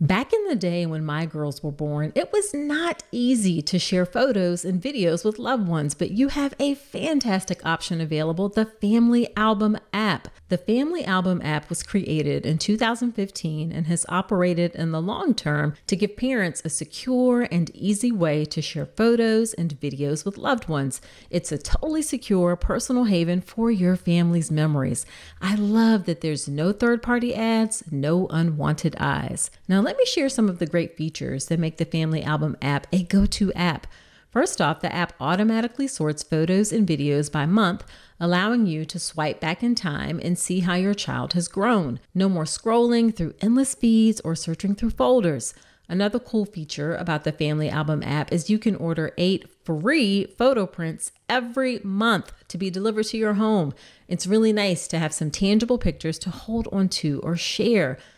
Back in the day when my girls were born, it was not easy to share photos and videos with loved ones, but you have a fantastic option available the Family Album app. The Family Album app was created in 2015 and has operated in the long term to give parents a secure and easy way to share photos and videos with loved ones. It's a totally secure personal haven for your family's memories. I love that there's no third party ads, no unwanted eyes. Now, let me share some of the great features that make the Family Album app a go to app. First off, the app automatically sorts photos and videos by month, allowing you to swipe back in time and see how your child has grown. No more scrolling through endless feeds or searching through folders. Another cool feature about the Family Album app is you can order eight free photo prints every month to be delivered to your home. It's really nice to have some tangible pictures to hold onto or share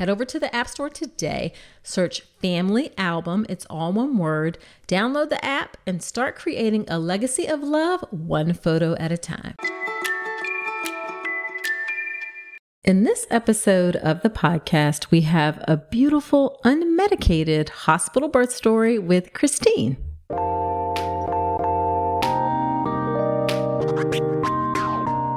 Head over to the App Store today, search Family Album, it's all one word, download the app, and start creating a legacy of love one photo at a time. In this episode of the podcast, we have a beautiful, unmedicated hospital birth story with Kristine.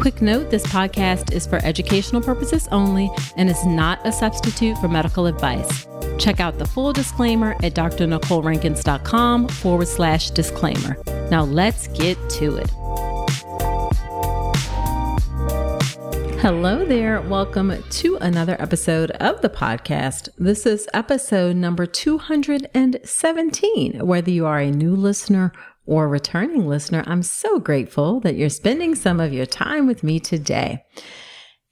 Quick note this podcast is for educational purposes only and is not a substitute for medical advice. Check out the full disclaimer at drnicolerankins.com forward slash disclaimer. Now let's get to it. Hello there. Welcome to another episode of the podcast. This is episode number 217. Whether you are a new listener or returning listener, I'm so grateful that you're spending some of your time with me today.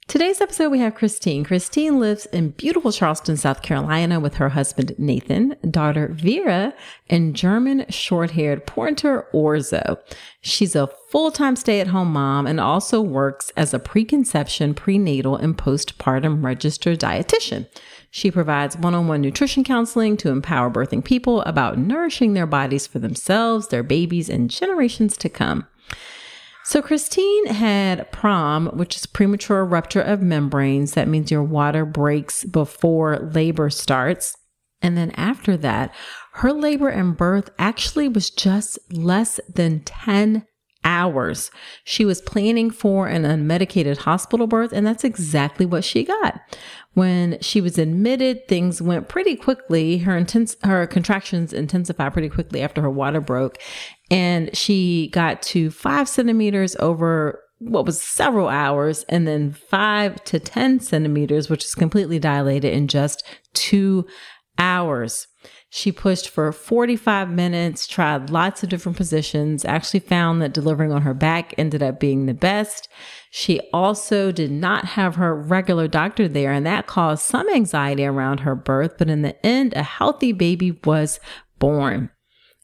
Today's episode, we have Kristine. Kristine lives in beautiful Charleston, South Carolina with her husband, Nathan, daughter, Vera, and German short haired pointer, Orzo. She's a full time stay at home mom and also works as a preconception, prenatal, and postpartum registered dietitian. She provides one on one nutrition counseling to empower birthing people about nourishing their bodies for themselves, their babies, and generations to come. So Kristine had PROM, which is premature rupture of membranes. That means your water breaks before labor starts. And then after that, her labor and birth actually was just less than 10 hours. She was planning for an unmedicated hospital birth, and that's exactly what she got. When she was admitted, things went pretty quickly. Her intense, her contractions intensified pretty quickly after her water broke, and she got to five centimeters over what was several hours and then five to 10 centimeters, which is completely dilated in just two hours. She pushed for 45 minutes, tried lots of different positions, actually found that delivering on her back ended up being the best. She also did not have her regular doctor there, and that caused some anxiety around her birth. But in the end, a healthy baby was born.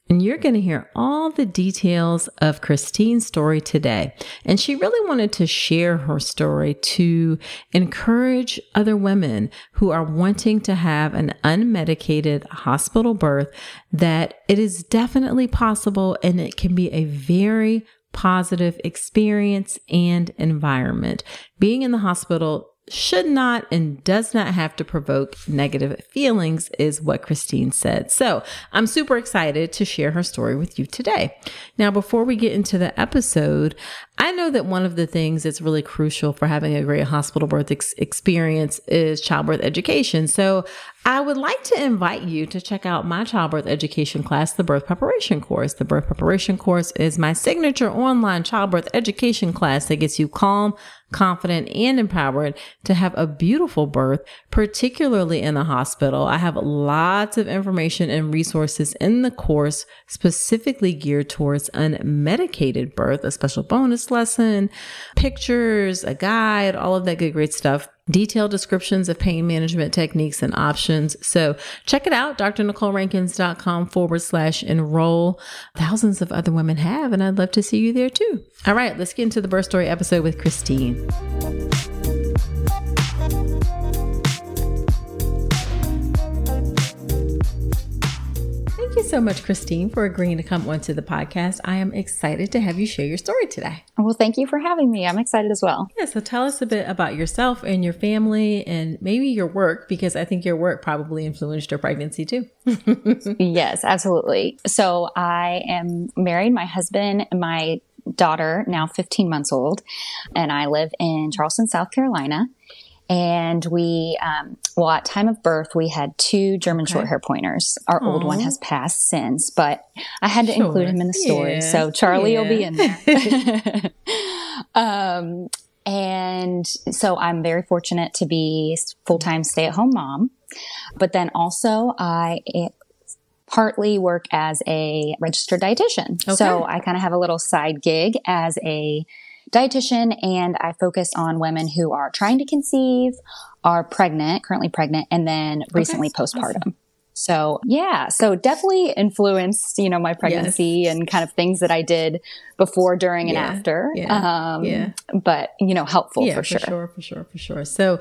And you're going to hear all the details of Kristine's story today. And she really wanted to share her story to encourage other women who are wanting to have an unmedicated hospital birth that it is definitely possible and it can be a very positive experience and environment. Being in the hospital should not and does not have to provoke negative feelings, is what Kristine said. So I'm super excited to share her story with you today. Now, before we get into the episode, I know that one of the things that's really crucial for having a great hospital birth ex- experience is childbirth education. So I would like to invite you to check out my childbirth education class, the birth preparation course. The birth preparation course is my signature online childbirth education class that gets you calm, confident, and empowered to have a beautiful birth, particularly in the hospital. I have lots of information and resources in the course specifically geared towards unmedicated birth, a special bonus lesson, pictures, a guide, all of that good, great stuff detailed descriptions of pain management techniques and options. So check it out, drnicolerankins.com forward slash enroll. Thousands of other women have, and I'd love to see you there too. All right, let's get into the birth story episode with Kristine. So much, Kristine, for agreeing to come onto the podcast. I am excited to have you share your story today. Well, thank you for having me. I'm excited as well. Yeah, so tell us a bit about yourself and your family and maybe your work, because I think your work probably influenced your pregnancy too. yes, absolutely. So I am married. My husband, and my daughter, now 15 months old, and I live in Charleston, South Carolina and we um, well at time of birth we had two german okay. short hair pointers our Aww. old one has passed since but i had to sure. include him in the story yeah. so charlie yeah. will be in there um, and so i'm very fortunate to be full-time stay-at-home mom but then also i partly work as a registered dietitian okay. so i kind of have a little side gig as a dietitian and I focus on women who are trying to conceive, are pregnant, currently pregnant, and then recently okay. postpartum. Awesome. So yeah, so definitely influenced, you know, my pregnancy yes. and kind of things that I did before, during, and yeah. after. Yeah. Um, yeah. But you know, helpful yeah, for, for sure. For sure, for sure, So,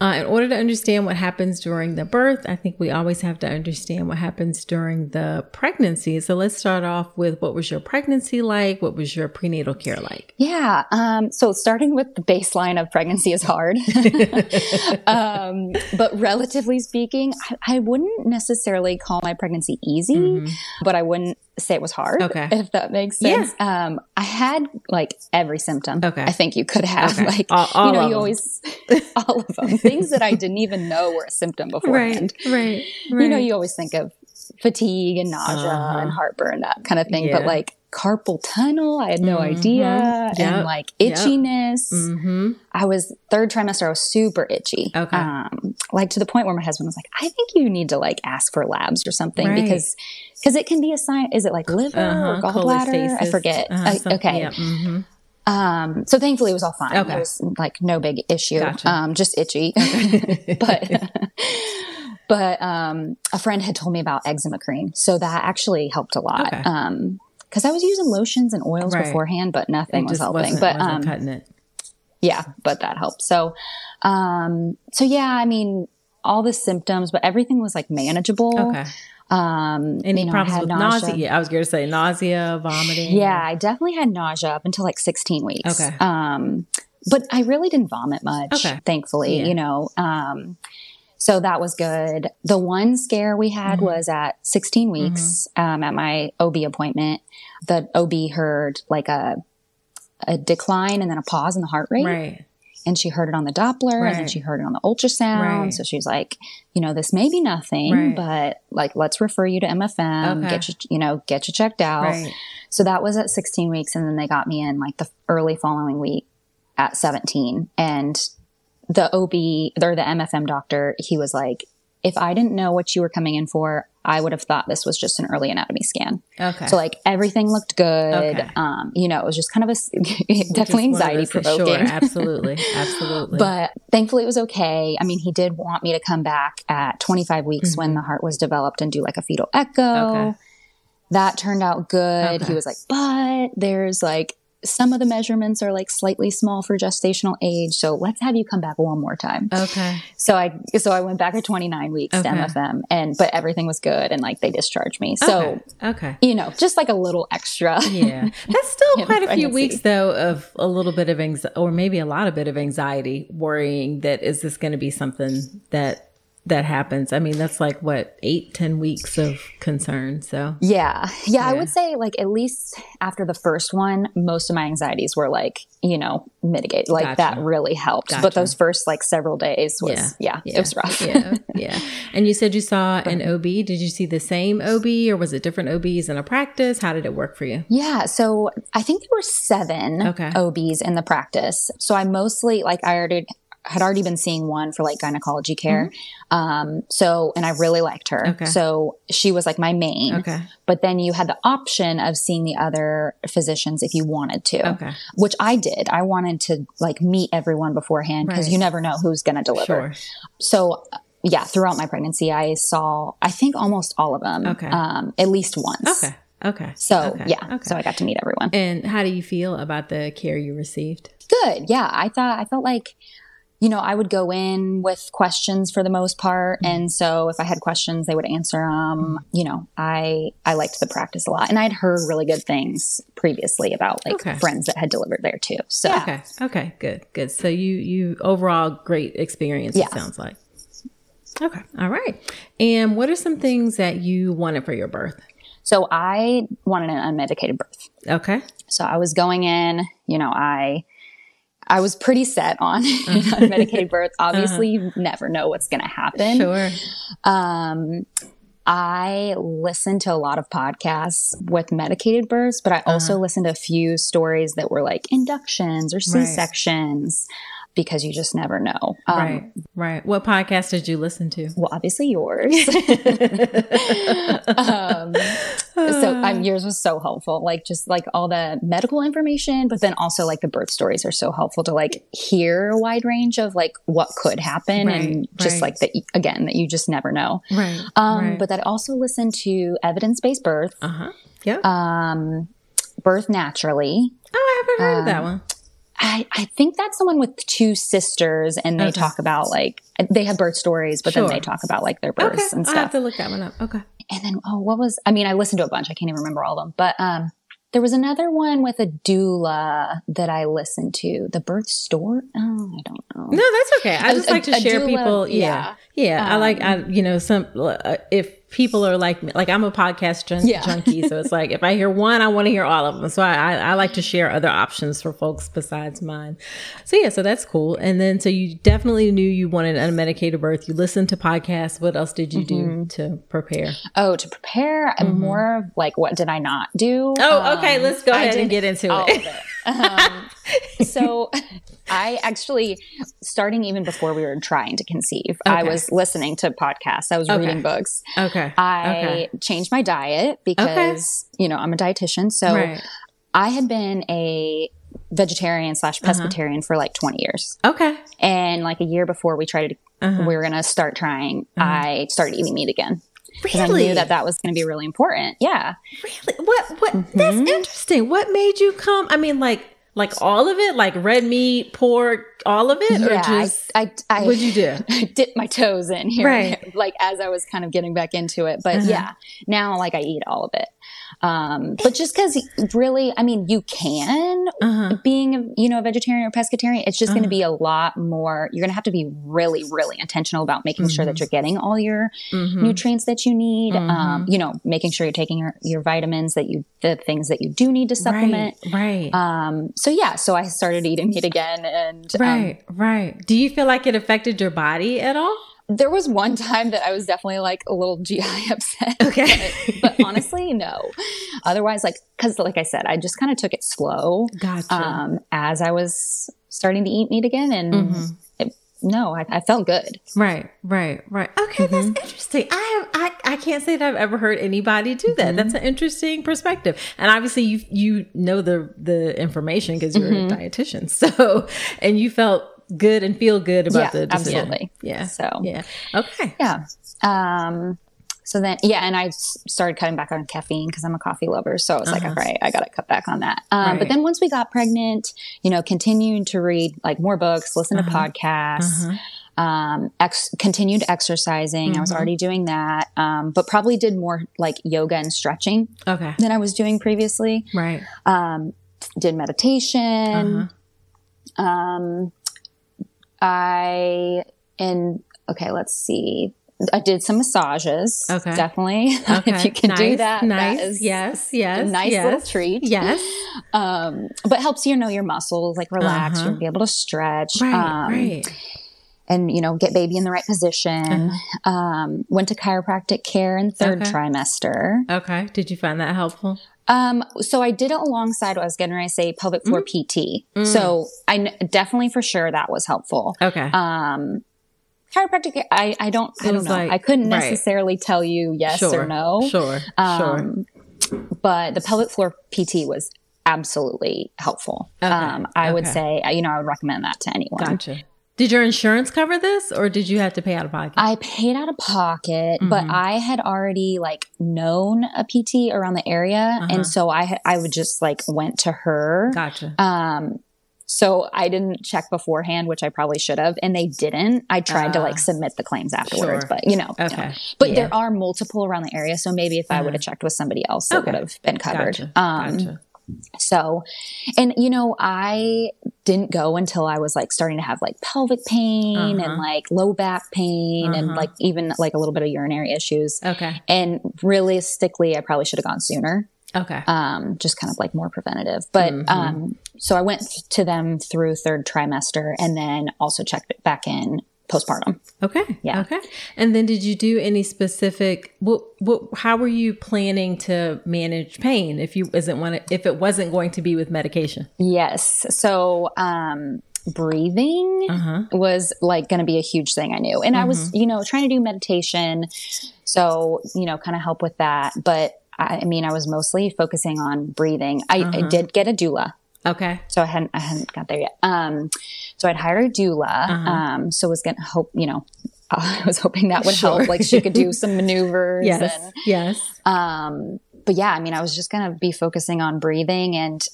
uh, in order to understand what happens during the birth, I think we always have to understand what happens during the pregnancy. So let's start off with what was your pregnancy like? What was your prenatal care like? Yeah. Um, so starting with the baseline of pregnancy is hard. um, but relatively speaking, I, I, wouldn't necessarily call my pregnancy easy, mm-hmm. but I wouldn't say it was hard. Okay. If that makes sense. Yeah. Um, I had like every symptom. Okay. I think you could have okay. like, all, all you know, you always, all of them, things that I didn't even know were a symptom beforehand. Right. Right. right. You know, you always think of fatigue and nausea uh-huh. and heartburn, that kind of thing. Yeah. But like carpal tunnel. I had no mm-hmm. idea. Yep. And like itchiness. Yep. Mm-hmm. I was third trimester, I was super itchy. Okay. Um, like to the point where my husband was like, I think you need to like ask for labs or something right. because, because it can be a sign. Is it like liver uh-huh. or gallbladder? I forget. Uh-huh. I, okay. Yeah. Mm-hmm. Um, so thankfully it was all fine. Okay. It was like no big issue. Gotcha. Um, just itchy. Okay. but, but, um, a friend had told me about eczema cream. So that actually helped a lot. Okay. Um, because I was using lotions and oils right. beforehand, but nothing was helping. but um, cutting it. Yeah, but that helped. So, um, so yeah, I mean, all the symptoms, but everything was like manageable. Okay. Um, Any you know, problems with nausea. nausea? I was going to say nausea, vomiting. Yeah, I definitely had nausea up until like 16 weeks. Okay. Um, but I really didn't vomit much, okay. thankfully, yeah. you know. Um, so that was good. The one scare we had mm-hmm. was at 16 weeks mm-hmm. um, at my OB appointment. The OB heard like a a decline and then a pause in the heart rate. Right. And she heard it on the Doppler right. and then she heard it on the ultrasound. Right. So she's like, you know, this may be nothing, but like, let's refer you to MFM, okay. get you, you know, get you checked out. So that was at 16 weeks. And then they got me in like the early following week at 17. And the OB or the MFM doctor, he was like, if I didn't know what you were coming in for, I would have thought this was just an early anatomy scan. Okay. So like everything looked good. Okay. Um, you know, it was just kind of a definitely anxiety provoking. Sure, absolutely, absolutely. But thankfully it was okay. I mean, he did want me to come back at 25 weeks Mm-hmm. when the heart was developed and do like a fetal echo. Okay. That turned out good. Okay. He was like, but there's like some of the measurements are like slightly small for gestational age. So let's have you come back one more time. okay. So I so I went back at 29 weeks to MFM and but everything was good and like they discharged me. So okay. okay. you know, just like a little extra. Yeah, that's still quite a few weeks though of a little bit of anxiety, or maybe a lot of bit of anxiety, worrying that is this going to be something that that happens. I mean, that's like what eight, ten weeks of concern. So Yeah. yeah. I would say like at least after the first one, most of my anxieties were like, you know, mitigate. Like Gotcha. that really helped. Gotcha. But those first like several days was yeah, it was rough. yeah, yeah. And you said you saw an OB. Did you see the same OB, or was it different OBs in a practice? How did it work for you? Yeah, so I think there were seven Okay. OBs in the practice. So I mostly like I already had already been seeing one for like gynecology care. Um, so and I really liked her. Mm-hmm. Okay. So she was like my main. Okay, But then you had the option of seeing the other physicians if you wanted to. okay, Which I did. I wanted to like meet everyone beforehand because Right. you never know who's going to deliver. sure. So yeah, throughout my pregnancy, I saw I think almost all of them. Okay. Um, at least once. Okay, okay. So okay, yeah, okay. so I got to meet everyone. and how do you feel about the care you received? Good. Yeah. I thought, I felt like, you know, I would go in with questions for the most part. Mm-hmm. And so if I had questions, they would answer them. You know, I, I liked the practice a lot and I'd heard really good things previously about like Okay. friends that had delivered there too. So Okay. Okay. Good. Good. So you you overall great experience. Yeah. It sounds like. Okay. All right. And what are some things that you wanted for your birth? so I wanted an unmedicated birth. Okay. So I was going in, you know, I, I was pretty set on an unmedicated birth. Obviously, you never know what's going to happen. Sure. Um, I listened to a lot of podcasts with medicated births, but I also listened to a few stories that were like inductions or C sections because you just never know. Um, right. Right. What podcast did you listen to? Well, obviously yours. um, so um, yours was so helpful, like just like all the medical information, but then also like the birth stories are so helpful to like hear a wide range of like what could happen Right, and just right. like that again that you just never know. Right. Um, right. But that also listened to evidence based birth, uh huh. Yeah. um, birth naturally. oh, I haven't heard of um, that one. I, I think that's someone with two sisters, and they Okay. talk about like they have birth stories, but then they talk about like their Okay. births and stuff. I'll have to look that one up. Okay. And then oh, what was? I mean, I listened to a bunch. I can't even remember all of them, but um, there was another one with a doula that I listened to. The birth store? Oh, I don't know. No, that's okay. I A- just like to a- share doula, people. Yeah. Yeah. I like, I, you know, some, uh, if people are like, me- like I'm a podcast jun- Yeah. junkie. So it's like, if I hear one, I want to hear all of them. So I, I, I like to share other options for folks besides mine. So yeah, so that's cool. And then, so you definitely knew you wanted an unmedicated birth. You listened to podcasts. What else did you Mm-hmm. do to prepare? Oh, to prepare, and more of like what did I not do? Mm-hmm. Oh, okay. Um, Let's go ahead and get into it. it. Um, so I actually, starting even before we were trying to conceive, I was listening to podcasts. I was Okay. reading books. Okay. I okay. changed my diet because, you know, I'm a dietitian. So Right. I had been a vegetarian slash Uh-huh. pescatarian for like 20 years. Okay. And like a year before we tried to, Uh-huh. we were going to start trying, I started eating meat again. Because I knew that that was going to be really important. Yeah. Really? What? What? That's Mm-hmm. interesting. What made you come? I mean, like, like all of it, like red meat, pork, all of it, or yeah. just I, I, I what'd you do? dipped my toes in here, Right. like as I was kind of getting back into it. But Uh-huh. yeah, now like I eat all of it. Um, but just because really, I mean, you can Uh-huh. being, a, you know, a vegetarian or pescatarian, it's just going to be a lot more. You're going to have to be really, really intentional about making sure that you're getting all your Mhm. nutrients that you need. Mm-hmm. Um, you know, making sure you're taking your, your vitamins that you, the things that you do need to supplement. Right. Right. Um, so yeah, so I started eating meat again and, um, right. right. Do you feel like it affected your body at all? There was one time that I was definitely like a little GI upset. Okay. but, but honestly, no. Otherwise, like, cause like I said, I just kind of took it slow Gotcha. um, as I was starting to eat meat again. And Mm-hmm. it, no, I, I felt good. Right, right, right. Okay, Mm-hmm. that's interesting. I have I, I can't say that I've ever heard anybody do that. Mm-hmm. That's an interesting perspective. And obviously you you know the the information because you're Mm-hmm. a dietitian. So and you felt good and feel good about Yeah, the decision. absolutely. Yeah. So- yeah. Okay. Yeah. Um, so then, yeah, and I started cutting back on caffeine because I'm a coffee lover. So I was like, all right, I got to cut back on that. Um, Uh-huh. Right. But then once we got pregnant, you know, continued to read like more books, listen Uh-huh. to podcasts, um, ex- continued exercising. I was Mm-hmm. already doing that, um, but probably did more like yoga and stretching Okay. than I was doing previously. Right. Um, did meditation. Uh-huh. Um, I and okay, let's see. I did some massages. Okay. Definitely. Okay. if you can do that, Nice. that is yes. Yes. a nice yes. little treat. Yes. Um, but helps you know your muscles, like relax, Uh-huh. you'll be able to stretch. Right. um, right. And you know, get baby in the right position. Um, went to chiropractic care in third Uh-huh. Okay. trimester. Okay. Did you find that helpful? Um, so I did it alongside what I was getting ready to say pelvic floor Mm-hmm. PT. So I definitely for sure that was helpful. Okay. Um, chiropractic, I, I don't, I don't know. like- I couldn't right. necessarily tell you yes sure. or no. Sure. sure. Um, but the pelvic floor PT was absolutely helpful. Okay. Um, I would say, you know, I would recommend that to anyone. Gotcha. Did your insurance cover this or did you have to pay out of pocket? I paid out of pocket, but Mm-hmm. I had already like known a PT around the area, Uh-huh. and so I I would just like went to her. gotcha. Um, so I didn't check beforehand, which I probably should have, and they didn't. I tried to like submit the claims afterwards, Sure. but you know, no. Okay. But Yeah. there are multiple around the area, so maybe if I would have checked with somebody else, it would have been covered. Gotcha. Um, gotcha. so, and you know, I didn't go until I was like starting to have like pelvic pain Uh-huh. and like low back pain and Uh-huh. like even like a little bit of urinary issues. Okay. And realistically, I probably should have gone sooner Okay. um, just kind of like more preventative. But Mm-hmm. um, so I went to them through third trimester and then also checked back in postpartum. Okay. Yeah. Okay. And then did you do any specific what what how were you planning to manage pain if you isn't one if it wasn't going to be with medication? Yes. So um, breathing Uh-huh. was like going to be a huge thing I knew. And I was, Mm-hmm. you know, trying to do meditation. So, you know, kind of help with that. But I, I mean, I was mostly focusing on breathing. I, Uh-huh. I did get a doula. Okay. so I hadn't I hadn't got there yet. Um, so I'd hired a doula. Uh-huh. Um, so was gonna hope you know. I was hoping that would Sure. help. Like she could do some maneuvers. Yes. And, yes. um, but yeah, I mean, I was just gonna be focusing on breathing and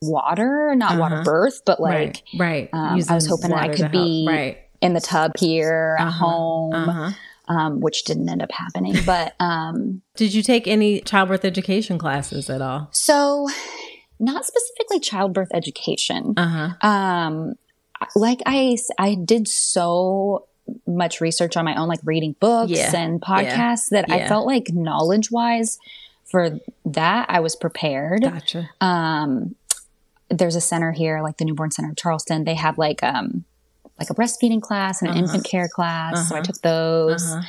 water, not water Uh-huh. birth, but like right. Right. um, I was hoping that I could be right. in the tub here at Uh-huh. home, Uh-huh. um, which didn't end up happening. But um, Did you take any childbirth education classes at all? so not specifically childbirth education. Uh-huh. um like i i did so much research on my own like reading books Yeah. and podcasts that i felt like knowledge wise for that i was prepared Gotcha. um there's a center here like the newborn center of charleston they have like um like a breastfeeding class and an Uh-huh. infant care class so i Uh-huh. took those Uh-huh.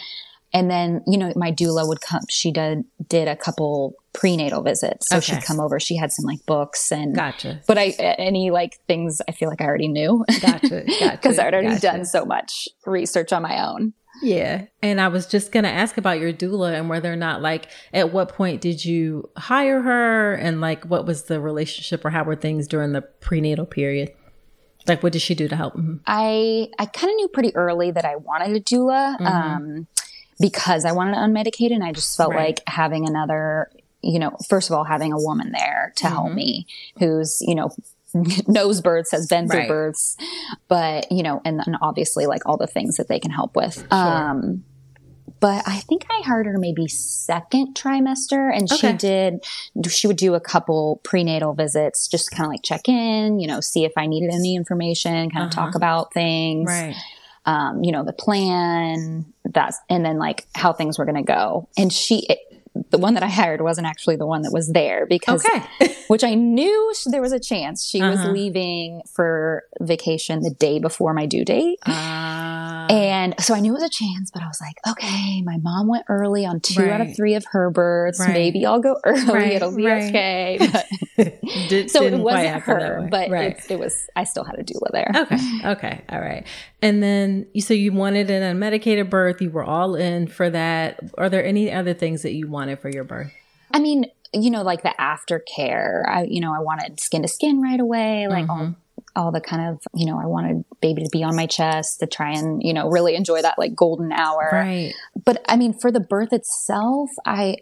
And then you know my doula would come she did did a couple prenatal visits so Okay. she'd come over she had some like books and Gotcha. but I any like things I feel like I already knew Gotcha. Gotcha. because I'd already gotcha. done so much research on my own. Yeah. And I was just going to ask about your doula and whether or not, like, at what point did you hire her and, like, what was the relationship or how were things during the prenatal period? Like, what did she do to help? Mhm. I I kind of knew pretty early that I wanted a doula Mm-hmm. um, because I wanted to unmedicate, and I just felt Right. like having another, you know, first of all, having a woman there to help Mm-hmm. me, who's you know knows births, has been through Right. births, but you know, and then obviously like all the things that they can help with. Um, but I think I hired her maybe second trimester, and she did. She would do a couple prenatal visits, just kind of like check in, you know, see if I needed any information, kind of talk about things, Right. Um, you know, the plan, that's, and then like how things were going to go. And she, it, the one that I hired wasn't actually the one that was there because, Okay. which I knew there was a chance she was Uh-huh. leaving for vacation the day before my due date. Uh, And so I knew it was a chance, but I was like, okay, my mom went early on two out of three of her births. Right. Maybe I'll go early. Right, It'll be right. okay. But, Did, so it wasn't her, but right. it's, it was, I still had a doula there. Okay. Okay. All right. And then you so you wanted an unmedicated birth. You were all in for that. Are there any other things that you wanted for your birth? I mean, you know, like the aftercare. I, you know, I wanted skin to skin right away, like Mm-hmm. all, all the kind of, you know, I wanted baby to be on my chest to try and, you know, really enjoy that like golden hour. Right. But I mean, for the birth itself, I,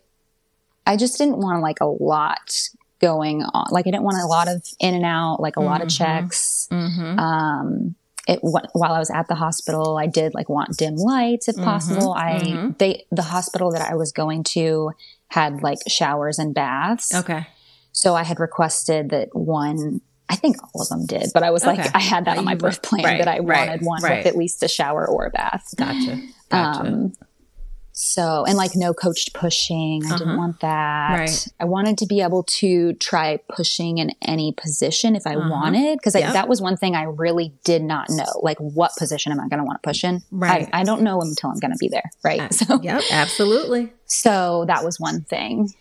I just didn't want like a lot going on. Like I didn't want a lot of in and out, like a lot of checks. Mm-hmm. Um, it while I was at the hospital, I did like want dim lights if possible. I mhm. they the hospital that I was going to had like showers and baths. Okay. So I had requested that one. I think all of them did, but I was like, I had that on my birth plan right, that I right, wanted one right. with at least a shower or a bath. Gotcha. Gotcha. Um, so, and like no coached pushing. I Uh-huh. didn't want that. Right. I wanted to be able to try pushing in any position if I Uh-huh. wanted, because Yep. that was one thing I really did not know. Like, what position am I going to want to push in? Right. I, I don't know until I'm going to be there. Right. Uh, So, yep. Absolutely. so that was one thing.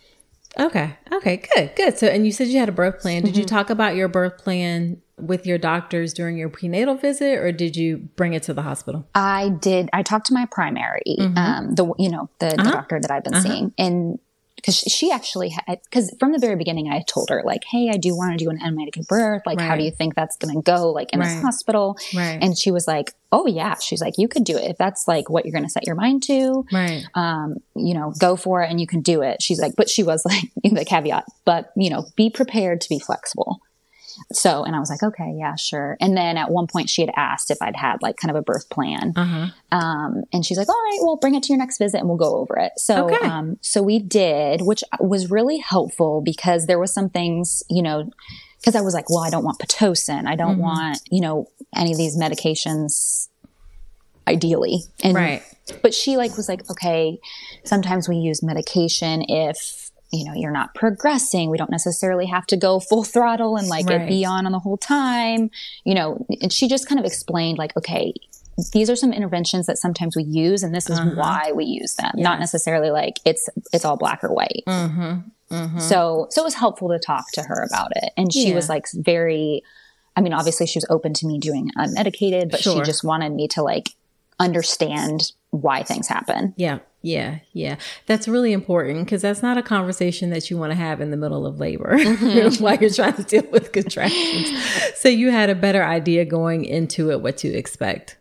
Okay. Okay. Good. Good. So, and you said you had a birth plan. Did you Mm-hmm. talk about your birth plan with your doctors during your prenatal visit, or did you bring it to the hospital? I did. I talked to my primary, um, the you know the, the Mm-hmm. Uh-huh. doctor that I've been seeing, and because she actually had because from the very beginning I told her like, hey, I do want to do an unmedicated birth. Like, how do you think that's going to go? Like in Right. this hospital, Right. and she was like, oh yeah. She's like, you could do it if that's like what you're going to set your mind to. right. Um, you know, go for it and you can do it. She's like, but she was like the caveat, but you know, be prepared to be flexible. So, and I was like, okay, yeah, sure. And then at one point she had asked if I'd had like kind of a birth plan. Uh huh. Um, and she's like, all right, well, bring it to your next visit and we'll go over it. So, Okay. um, so we did, which was really helpful because there was some things, you know, because I was like, well, I don't want Pitocin. I don't want, you know, any of these medications ideally. And, Right. but she like was like, okay, sometimes we use medication if, you know, you're not progressing. We don't necessarily have to go full throttle and like Right. be on on the whole time, you know, and she just kind of explained like, okay, these are some interventions that sometimes we use and this is why we use them. Not necessarily like it's it's all black or white. Mm-hmm. So so it was helpful to talk to her about it. And she Yeah. was like very I mean, obviously she was open to me doing unmedicated, but Sure. she just wanted me to like understand why things happen. Yeah, yeah, yeah. That's really important because that's not a conversation that you want to have in the middle of labor mm-hmm. while you're trying to deal with contractions. so you had a better idea going into it what to expect.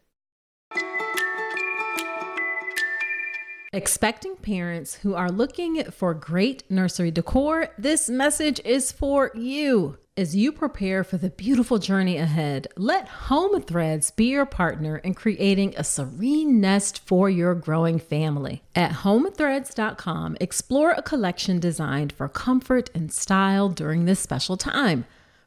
Expecting parents who are looking for great nursery decor, this message is for you. As you prepare for the beautiful journey ahead, let Home Threads be your partner in creating a serene nest for your growing family. At homethreads.com, explore a collection designed for comfort and style during this special time.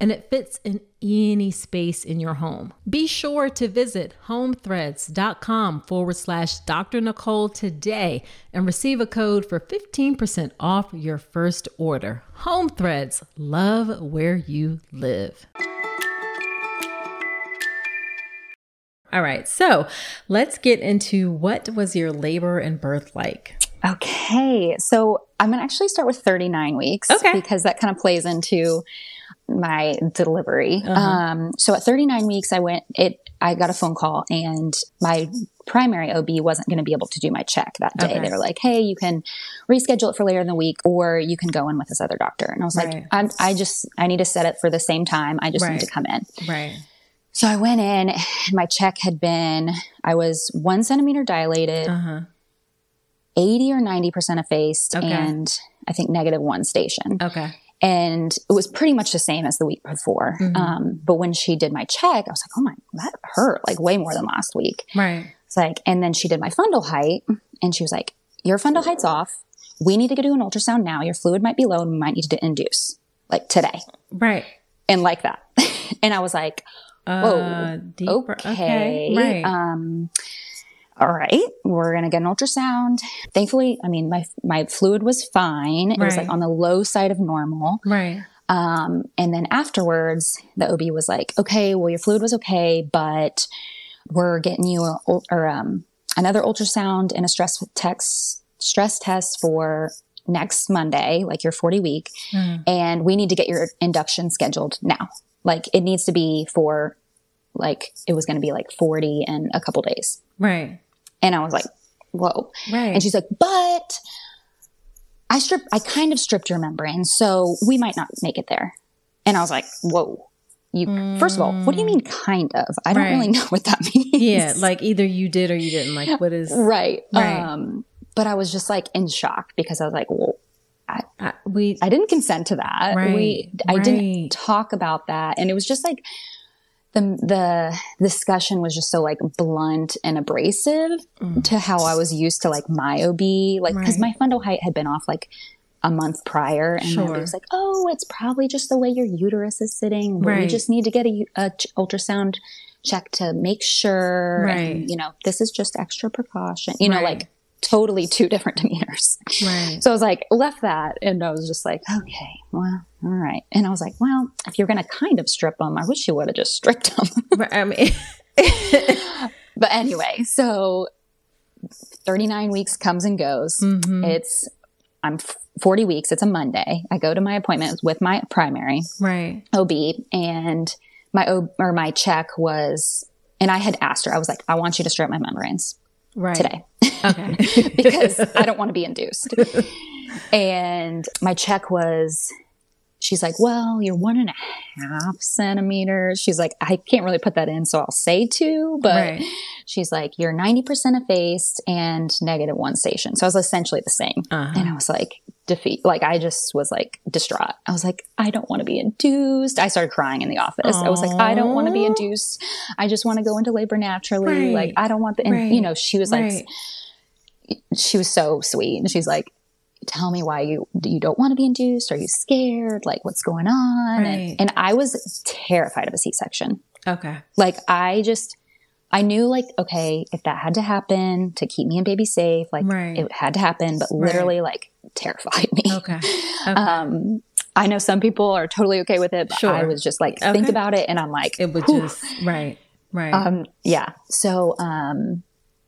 and it fits in any space in your home. Be sure to visit homethreads.com forward slash Dr. Nicole today and receive a code for 15% off your first order. Home Threads, love where you live. All right, so let's get into what was your labor and birth like? Okay. So I'm going to actually start with 39 weeks Okay. because that kind of plays into my delivery. Uh-huh. Um, so at 39 weeks, I went, it, I got a phone call and my primary OB wasn't going to be able to do my check that day. Okay. They were like, Hey, you can reschedule it for later in the week or you can go in with this other doctor. And I was Right. like, I'm, I just, I need to set it for the same time. I just Right. need to come in. Right. So I went in and my check had been, I was one centimeter dilated, Uh huh. 80 or 90% effaced Okay. and I think negative one station. Okay. And it was pretty much the same as the week before. Mm-hmm. Um, but when she did my check, I was like, oh my, that hurt like way more than last week. Right. It's like, and then she did my fundal height and she was like, your fundal height's off. We need to go do an ultrasound now. Your fluid might be low and we might need to induce like today. Right. And like that. and I was like, whoa, Uh, deeper. okay. Okay. Right. Um, all right, we're gonna get an ultrasound. Thankfully, I mean, my my fluid was fine. It was like on the low side of normal. right. Um, and then afterwards, the OB was like, "Okay, well, your fluid was okay, but we're getting you a, or um, another ultrasound and a stress test stress test for next Monday, like your forty week, Mm. and we need to get your induction scheduled now. Like it needs to be for like it was going to be like forty in a couple days." Right. And I was like, "Whoa!" Right. And she's like, but I stripped, I kind of stripped your membrane, so we might not make it there. And I was like, whoa. You, first of all, what do you mean kind of? I don't really know what that means. yeah. Like either you did or you didn't. Like what is? right. Right. Um, but I was just like in shock because I was like, well, I, we. I didn't consent to that. Right, We, I right. didn't talk about that. And it was just like, the, the discussion was just so like blunt and abrasive to how I was used to like my OB, like because Mm. Right. my fundal height had been off like a month prior, and Sure. it was like, oh, it's probably just the way your uterus is sitting. We Right. just need to get a, a ch- ultrasound check to make sure, Right. and you know, this is just extra precaution. You know, Right. like totally two different demeanors. Right. So I was like, left that, and I was just like, okay, well, all right. And I was like, well, if you're going to kind of strip them, I wish you would have just stripped them. Right, I mean, but anyway, so 39 weeks comes and goes. Mm-hmm. It's, I'm 40 weeks. It's a Monday. I go to my appointment with my primary right. OB, and my O or my check was, and I had asked her, I was like, I want you to strip my membranes Right. today. Okay. because I don't want to be induced. And my check was, she's like, well, you're one and a half centimeters. She's like, I can't really put that in, so I'll say two, but Right. she's like, you're 90% effaced and negative one station. So I was essentially the same. Uh-huh. And I was like, defeat. Like, I just was like distraught. I was like, I don't want to be induced. I started crying in the office. I was like, I don't want to be induced. I just want to go into labor naturally. Right. Like, I don't want the, and, Right. you know, she was like, Right. she was so sweet and she's like tell me why you you don't want to be induced are you scared like what's going on Right. and, and i was terrified of a c-section Okay. like i just i knew like okay if that had to happen to keep me and baby safe like Right. it had to happen but literally like terrified me Okay. Okay. um i know some people are totally okay with it but i was just like think Okay. about it and i'm like it would whew. just right. Right. Um, yeah. So, um,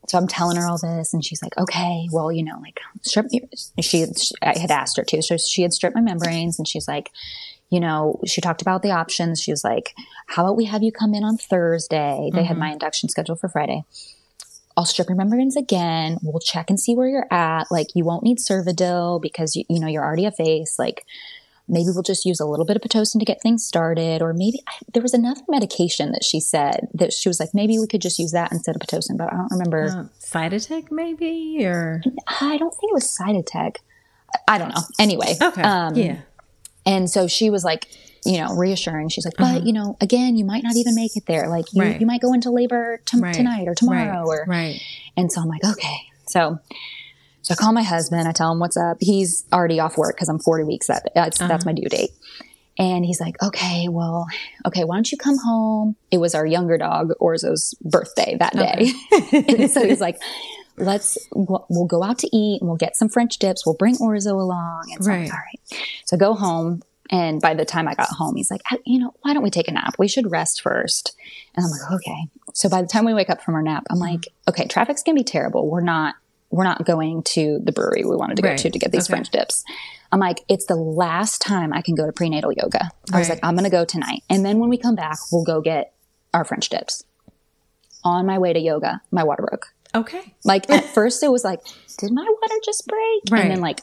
so I'm telling her all this, and she's like, "Okay, well, you know, like strip." She, she I had asked her to, so she had stripped my membranes, and she's like, you know, she talked about the options. She was like, "How about we have you come in on Thursday?" They had mm-hmm. my induction scheduled for Friday. I'll strip your membranes again. We'll check and see where you're at. Like, you won't need Cervidil because you, you know you're already a face. Like, maybe we'll just use a little bit of pitocin to get things started or maybe there was another medication that she said that she was like maybe we could just use that instead of pitocin but i don't remember uh, Cytotec maybe or i don't think it was cytotec i don't know anyway okay. um, yeah. and so she was like you know reassuring she's like but you know again you might not even make it there like you, Uh-huh. Right. you might go into labor t- Right. tonight or tomorrow right. or right. and so i'm like okay so so I call my husband. I tell him what's up. He's already off work because I'm 40 weeks. That that's, that's Uh-huh. my due date. And he's like, okay, well, okay, why don't you come home? It was our younger dog Orzo's birthday that day. and so he's like, let's, we'll go out to eat and we'll get some French dips. We'll bring Orzo along. And so I'm like, all right. So I go home. And by the time I got home, he's like, "Uh, you know, why don't we take a nap? We should rest first. And I'm like, okay. So by the time we wake up from our nap, I'm like, okay, traffic's gonna be terrible. We're not, we're not going to the brewery we wanted to go to to get these Okay. French dips. I'm like, it's the last time I can go to prenatal yoga. I was like, I'm gonna go tonight. And then when we come back, we'll go get our French dips. On my way to yoga, my water broke. Okay. Like at first it was like, did my water just break? Right. And then like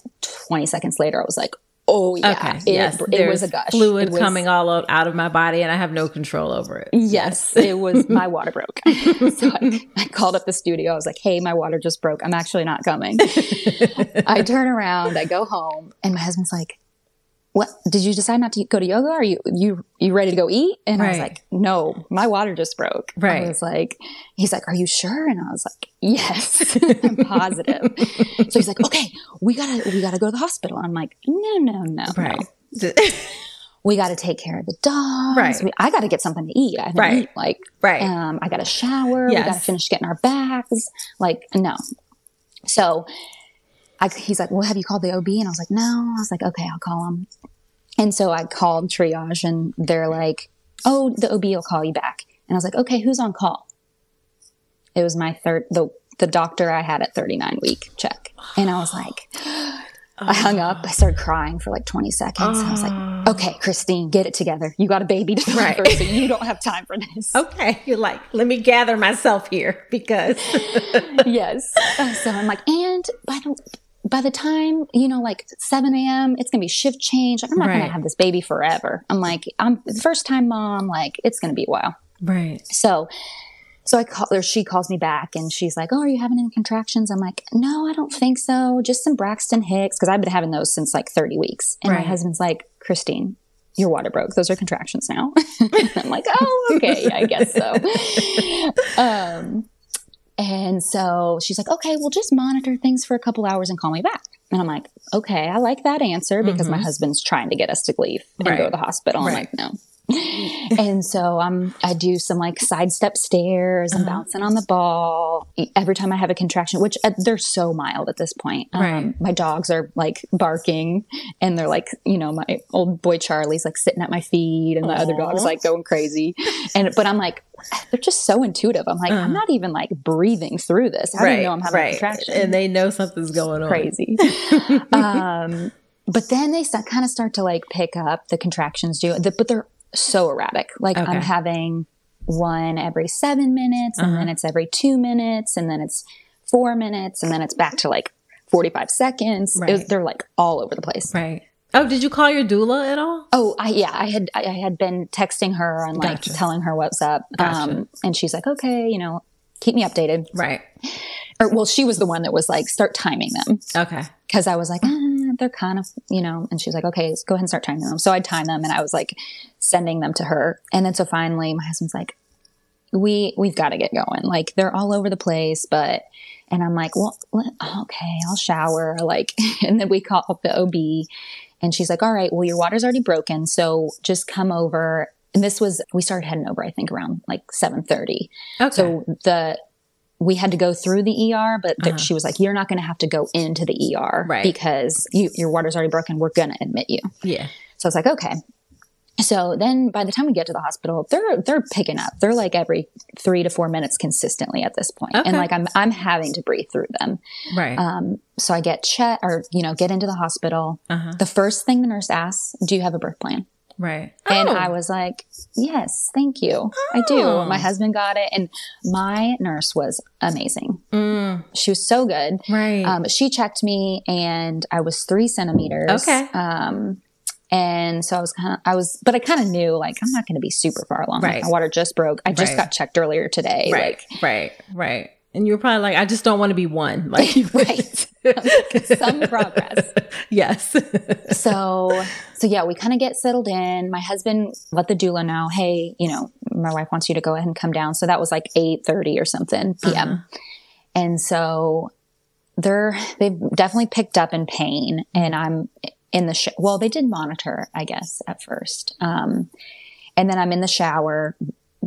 20 seconds later, I was like, oh yeah, Okay. it, yes. it There's was a gush. Fluid was- coming all out, out of my body, and I have no control over it. Yes, it was my water broke. so I, I called up the studio. I was like, hey, my water just broke. I'm actually not coming. I turn around, I go home, and my husband's like, what did you decide not to go to yoga? Are you you you ready to go eat? And I was like, no, my water just broke. Right. I was like, he's like, are you sure? And I was like, yes, I'm positive. so he's like, okay, we gotta we gotta go to the hospital. I'm like, no, no, no, Right. no. We got to take care of the dogs. Right. We, I got to get something to eat. I haven't Right. eaten, like, Right. um, I got to shower. We got to finish getting our bags. Like, no. So I, he's like, well, have you called the OB? And I was like, no. I was like, okay, I'll call him. And so I called triage and they're like, oh, the OB will call you back. And I was like, okay, who's on call? It was my third, the, the doctor I had at 39 week check. And I was like, I hung up. I started crying for like 20 seconds. I was like, oh. okay, Kristine, get it together. You got a baby to Right. deliver, so you don't have time for this. okay. You're like, let me gather myself here because. yes. So I'm like, and by the by the time you know, like 7 a.m., it's gonna be shift change. Like, I'm not Right. gonna have this baby forever. I'm like, I'm the first time mom. Like, it's gonna be a while. right. So, so I call, or she calls me back and she's like, "Oh, are you having any contractions?" I'm like, "No, I don't think so. Just some Braxton Hicks because I've been having those since like 30 weeks." And Right. my husband's like, "Kristine." Your water broke. Those are contractions now. I'm like, oh, okay, I guess so. Um, and so she's like, okay, we'll just monitor things for a couple hours and call me back. And I'm like, okay, I like that answer because my mm-hmm. husband's trying to get us to leave and Right. go to the hospital. I'm like, no. and so um, I do some like sidestep stairs and bouncing on the ball every time I have a contraction, which uh, they're so mild at this point. Um, Right. My dogs are like barking and they're like, you know, my old boy Charlie's like sitting at my feet and the other dog's like going crazy. And, but I'm like, they're just so intuitive. I'm like, I'm not even like breathing through this. I don't know I'm having a contraction And they know something's going on. crazy. um, but then they start, kind of start to like pick up the contractions do, the, but they're so erratic. Like Okay. I'm having one every seven minutes, and Uh-huh. then it's every two minutes, and then it's four minutes, and then it's back to like 45 seconds. Was- they're like all over the place. Right. Oh, did you call your doula at all? Oh, I, yeah, I had I I had been texting her and like Gotcha. telling her what's up, Gotcha. um, and she's like, okay, you know, keep me updated. Right. Or well, she was the one that was like, start timing them. Okay. because I was like, ah, they're kind of, you know, and she's like, okay, let's go ahead and start timing them. So I timed them and I was like sending them to her. And then so finally my husband's like, we, we've got to get going. Like they're all over the place, but, and I'm like, well, okay, I'll shower. Like, and then we call up the OB and she's like, all right, well, your water's already broken. So just come over. And this was, we started heading over, I think around like 730. Okay. So the we had to go through the ER, but th- she was like, "You're not going to have to go into the ER Uh-huh. Right. because you, your water's already broken. We're going to admit you." yeah. So I was like, "Okay." So then, by the time we get to the hospital, they're they're picking up. They're like every three to four minutes consistently at this point, Okay. and like I'm I'm having to breathe through them. Right. Um, so I get check or you know get into the hospital. Uh-huh. The first thing the nurse asks, "Do you have a birth plan?" Right. And Oh. I was like, yes, thank you. I do. Oh. My husband got it. And my nurse was amazing. Mm, She was so good. right. Um, she checked me and I was three centimeters. Okay. Um, and so I was kind of, I was, but I kind of knew like I'm not going to be super far along. Like, Right. my water just broke. I just Right. got checked earlier today. right. right. Right. And you were probably like, I just don't want to be one. Like, Like, right. Some progress. yes. so so yeah we kind of get settled in my husband let the doula know hey you know my wife wants you to go ahead and come down so that was like 8.30 or something p.m Uh-huh. and so they're they've definitely picked up in pain and i'm in the sh- well they did monitor i guess at first um, and then i'm in the shower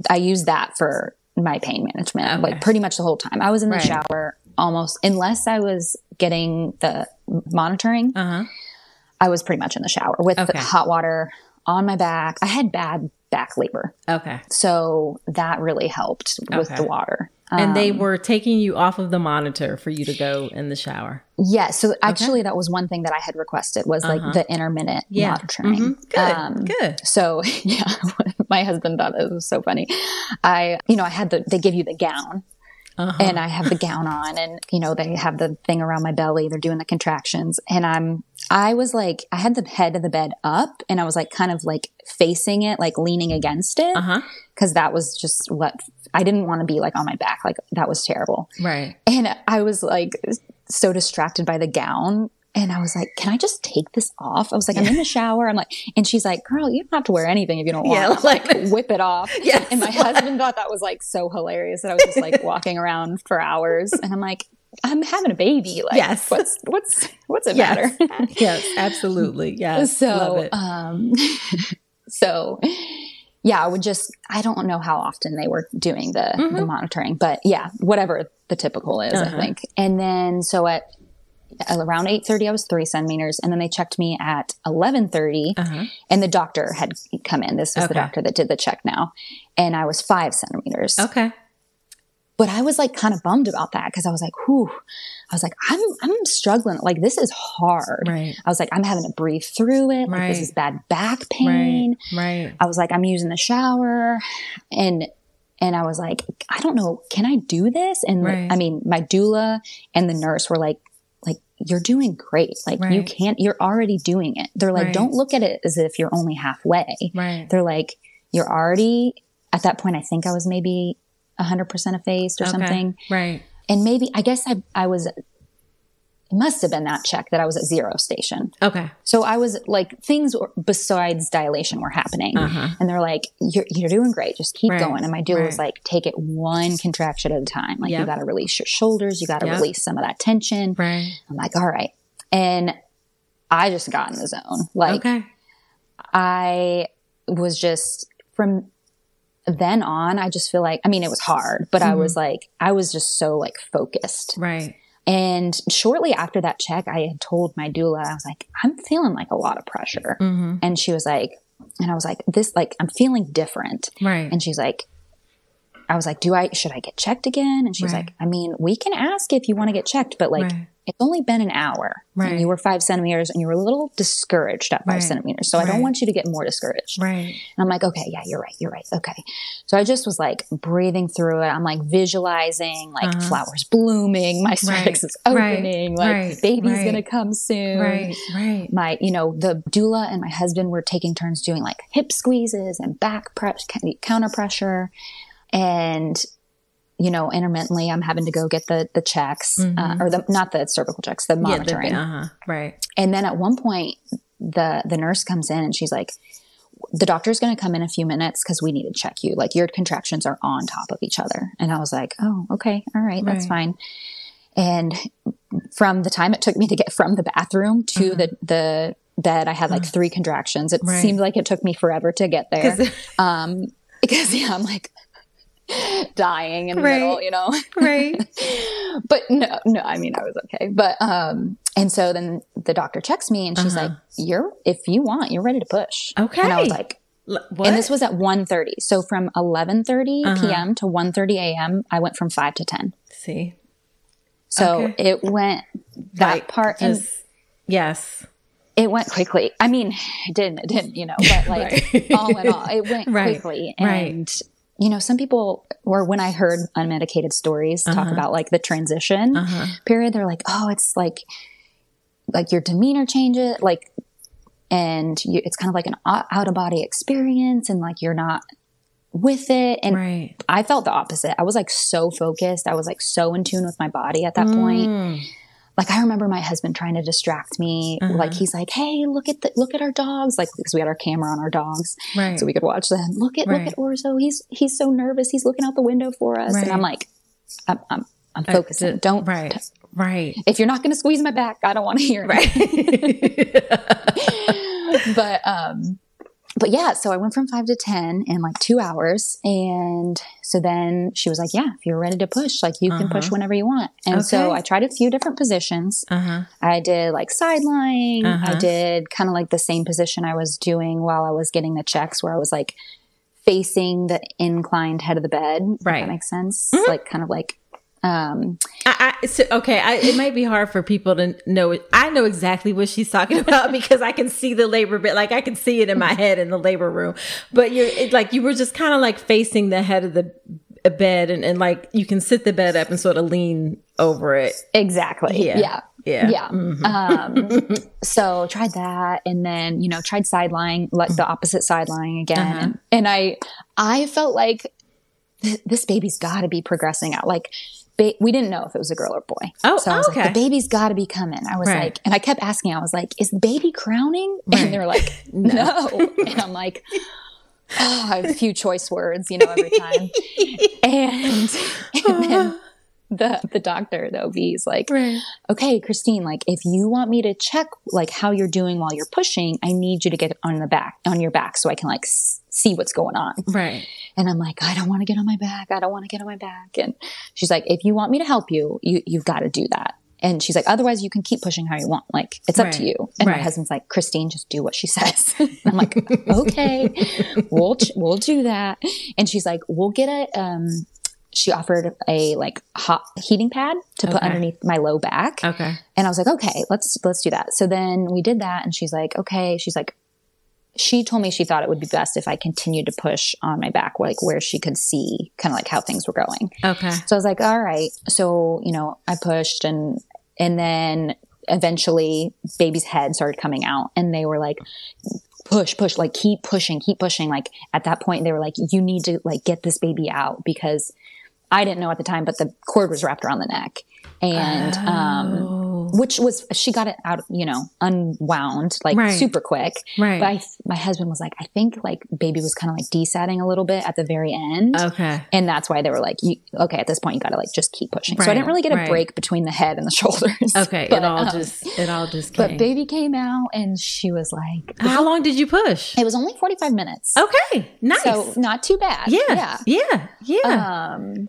i use that for my pain management Okay. like pretty much the whole time i was in the Right. shower almost unless i was getting the monitoring Uh huh. I was pretty much in the shower with Okay. the hot water on my back. I had bad back labor. Okay. So that really helped with Okay. the water. And they Um, were taking you off of the monitor for you to go in the shower. yeah. So actually, that was one thing that I had requested was like the intermittent Uh-huh. Yeah. monitoring. Mhm. Good. Um, Good. So yeah, my husband thought it was so funny. I, you know, I had the, they give you the gown Uh-huh. and I have the gown on and, you know, they have the thing around my belly. They're doing the contractions and I'm, I was like, I had the head of the bed up and I was like kind of like facing it, like leaning against it. Uh huh. Cause that was just what I didn't want to be like on my back. Like that was terrible. Right. And I was like so distracted by the gown and I was like, "Can I just take this off?" I was like, "I'm in the shower." I'm like, and she's like, "Girl, you don't have to wear anything if you don't want." Yeah, like, like- whip it off. Yes. And my husband thought that was like so hilarious that I was just like walking around for hours, and I'm like, "I'm having a baby. Like, Yes. what's what's what's it Yes. matter?" yes, absolutely. Yes. Love so um so yeah i would just i don't know how often they were doing the the monitoring but yeah whatever the typical is Uh-huh. i think and then so at around 8.30 i was three centimeters and then they checked me at 11.30 Uh-huh. and the doctor had come in this was the doctor that did the check now and i was five centimeters Okay. But I was like kind of bummed about that because I was like, whew, I was like, I'm, I'm struggling. Like, this is hard. Right. I was like, I'm having to breathe through it. Like, this is bad back pain. Right. Right. I was like, I'm using the shower. And, and I was like, I don't know, can I do this? And Right. I mean, my doula and the nurse were like, like, you're doing great. Like, you can't, you're already doing it. They're like, Right. don't look at it as if you're only halfway. Right. They're like, you're already, at that point, I think I was maybe 100% effaced or Okay. something. Right. And maybe, I guess I, I was, it must have been that check that I was at zero station. Okay. So I was like, things besides dilation were happening. Uh-huh. And they're like, you're, you're doing great. Just keep Right. going. And my doula was like, take it one contraction at a time. Like, you got to release your shoulders. You got to Yep. release some of that tension. Right. I'm like, all right. And I just got in the zone. Like, Okay. I was just from then on, I just feel like, I mean, it was hard, but I was Mm-hmm. like, I was just so like focused. Right. And shortly after that check, I had told my doula, I was like, I'm feeling like a lot of pressure. Mm-hmm. And she was like, and I was like, this, like, I'm feeling different. Right. And she's like, I was like, do I, should I get checked again? And she's Right. like, I mean, we can ask if you want to get checked, but like, Right. it's only been an hour Right. and you were five centimeters and you were a little discouraged at five centimeters. So I don't want you to get more discouraged. Right. And I'm like, okay, yeah, you're right. You're right. Okay. So I just was like breathing through it. I'm like visualizing like Uh-huh. flowers blooming. My cervix is opening. Like baby's going to come soon. Right. Right. My, you know, the doula and my husband were taking turns doing like hip squeezes and back press, counter pressure. And, you know, intermittently I'm having to go get the, the checks, uh, or the, not the cervical checks, the Mm-hmm. Yeah. monitoring. Uh huh. Right. And then at one point, the the nurse comes in and she's like, "The doctor's going to come in a few minutes because we need to check you. Like your contractions are on top of each other." And I was like, "Oh, okay, all right, that's fine." And from the time it took me to get from the bathroom to the the bed, I had like three contractions. It Uh-huh. Right. seemed like it took me forever to get there. um, because yeah, I'm like dying in the Right. middle, you know Right. but no, no, I mean, I was okay. But, um, and so then the doctor checks me and she's Uh-huh. like, you're, if you want, you're ready to push. Okay. And I was like, What? and this was at 1.30. So from 11.30 Uh-huh. PM to 1.30 AM, I went from five to 10. See. So Okay. it went that Like, part and yes. it went quickly. I mean, it didn't, it didn't, you know, but like Right. all in all, it went Right. quickly. Right. You know, some people, or when I heard unmedicated stories talk Uh-huh. about like the transition Uh-huh. period, they're like, oh, it's like, like your demeanor changes, like, and you, it's kind of like an out of body experience, and like you're not with it. And Right. I felt the opposite. I was like so focused. I was like so in tune with my body at that point Mm. Like I remember my husband trying to distract me. Uh-huh. Like he's like, "Hey, look at the look at our dogs!" Like because we had our camera on our dogs, Right. so we could watch them. Look at Right. look at Orzo. He's he's so nervous. He's looking out the window for us, and I'm like, I'm I'm, I'm focusing. did- Don't Right. Right. if you're not going to squeeze my back, I don't want to hear it. but um but yeah so i went from five to ten in like two hours and so then she was like yeah if you're ready to push like you can push Uh-huh. whenever you want and so i tried a few different positions uh huh. i did like side lying i Uh-huh. did kind of like the same position i was doing while i was getting the checks where i was like facing the inclined head of the bed if Right. that makes sense Mm-hmm. like kind of like um I, I, so, okay, I, it might be hard for people to know. I know exactly what she's talking about because I can see the labor bit, like I can see it in my head in the labor room. But you're it, like you were just kind of like facing the head of the bed, and, and like you can sit the bed up and sort of lean over it. exactly Yeah. yeah Yeah, yeah. Um, so tried that, and then you know tried side lying, like the opposite side lying again, Uh-huh. and, and I I felt like th- this baby's got to be progressing out. Like ba- we didn't know if it was a girl or boy. Oh, so I was okay. like, the baby's got to be coming. I was Right. like, and I kept asking, I was like, is the baby crowning? Right. And they were like, no. and I'm like, oh, I have a few choice words, you know, every time. and, and then the, the doctor, the OB is like, Right. okay, Kristine, like if you want me to check like how you're doing while you're pushing, I need you to get on the back, on your back so I can like see what's going on. Right. And I'm like, I don't want to get on my back. I don't want to get on my back. And she's like, if you want me to help you, you you've got to do that. And she's like, otherwise you can keep pushing how you want. Like it's up to you. And Right. my husband's like, Kristine, just do what she says. I'm like, okay, we'll ch- we'll do that. And she's like, we'll get a um. She offered a like hot heating pad to put underneath my low back. Okay. And I was like, okay, let's let's do that. So then we did that, and she's like, okay. She's like, she told me she thought it would be best if I continued to push on my back, like where she could see kind of like how things were going. Okay. So I was like, all right. So you know, I pushed, and and then eventually, baby's head started coming out, and they were like. Push, push, like keep pushing, keep pushing. Like at that point, they were like, you need to like get this baby out because I didn't know at the time, but the cord was wrapped around the neck. And, um, Oh. which was she got it out you know unwound like Right. super quick Right. but I, my husband was like i think like baby was kind of like desatting a little bit at the very end Okay. and that's why they were like you, okay at this point you gotta like just keep pushing so i didn't really get a right. break between the head and the shoulders Okay. but, it all um, just it all just came. but baby came out and she was like How long did you push? it was only 45 minutes Okay. Nice. so not too bad yeah. Yeah. Yeah. um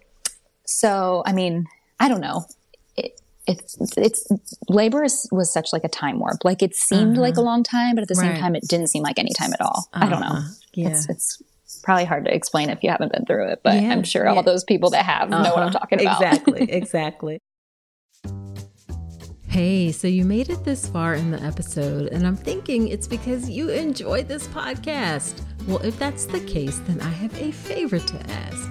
so i mean i don't know it, it's it's labor is, was such like a time warp like it seemed like a long time but at the same Right. time it didn't seem like any time at all i don't know Uh-huh. Yeah. it's, it's probably hard to explain if you haven't been through it but Yeah, i'm sure yeah. all those people that have know what i'm Uh-huh. talking about Exactly. Exactly. Hey, so you made it this far in the episode, and I'm thinking it's because you enjoyed this podcast. Well, if that's the case, then I have a favor to ask.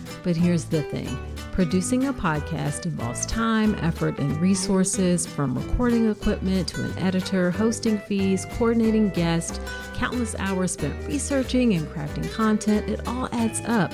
But here's the thing producing a podcast involves time, effort, and resources from recording equipment to an editor, hosting fees, coordinating guests, countless hours spent researching and crafting content. It all adds up.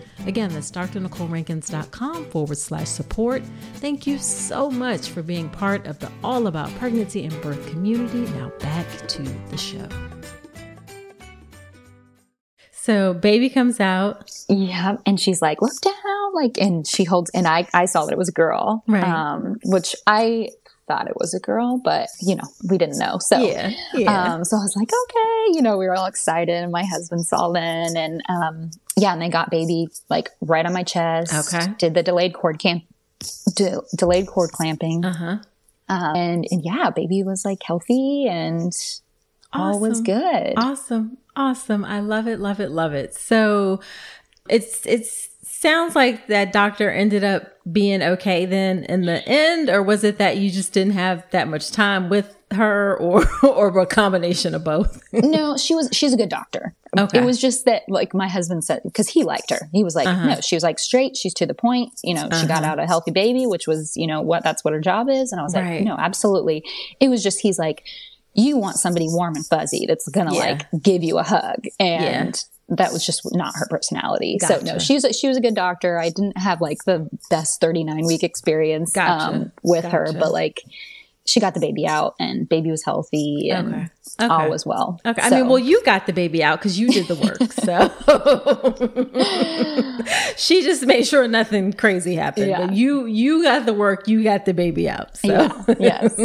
Again, that's drnicolerankins.com forward slash support. Thank you so much for being part of the All About Pregnancy and Birth community. Now back to the show. So, baby comes out. yeah and she's like look down like and she holds and i i saw that it was a girl Right. um which i thought it was a girl but you know we didn't know so Yeah. Yeah. Um, so I was like, okay, you know, we were all excited, and my husband saw in, and um, yeah, and they got baby like right on my chest. Okay. did the delayed cord camp, de- delayed cord clamping, uh huh. um, and, and yeah, baby was like healthy, and all was good. Awesome. Awesome. I love it, love it, love it. So it's it's sounds like that doctor ended up being okay then in the end, or was it that you just didn't have that much time with her or or a combination of both? no, she was she's a good doctor. Okay. It was just that like my husband said because he liked her. He was like, Uh-huh. no, she was like straight. She's to the point. You know, she got Uh-huh. out a healthy baby, which was you know what that's what her job is. And I was Right. like, no, absolutely. It was just he's like, you want somebody warm and fuzzy that's gonna Yeah. like give you a hug, and that was just not her personality. So no, she was a, she was a good doctor. I didn't have like the best thirty nine week experience Gotcha. um, with her, but like. She got the baby out and baby was healthy and Okay. Okay. all was well. Okay. I So- mean, well, you got the baby out because you did the work. So she just made sure nothing crazy happened. Yeah. But you you got the work, you got the baby out. So yeah, yes.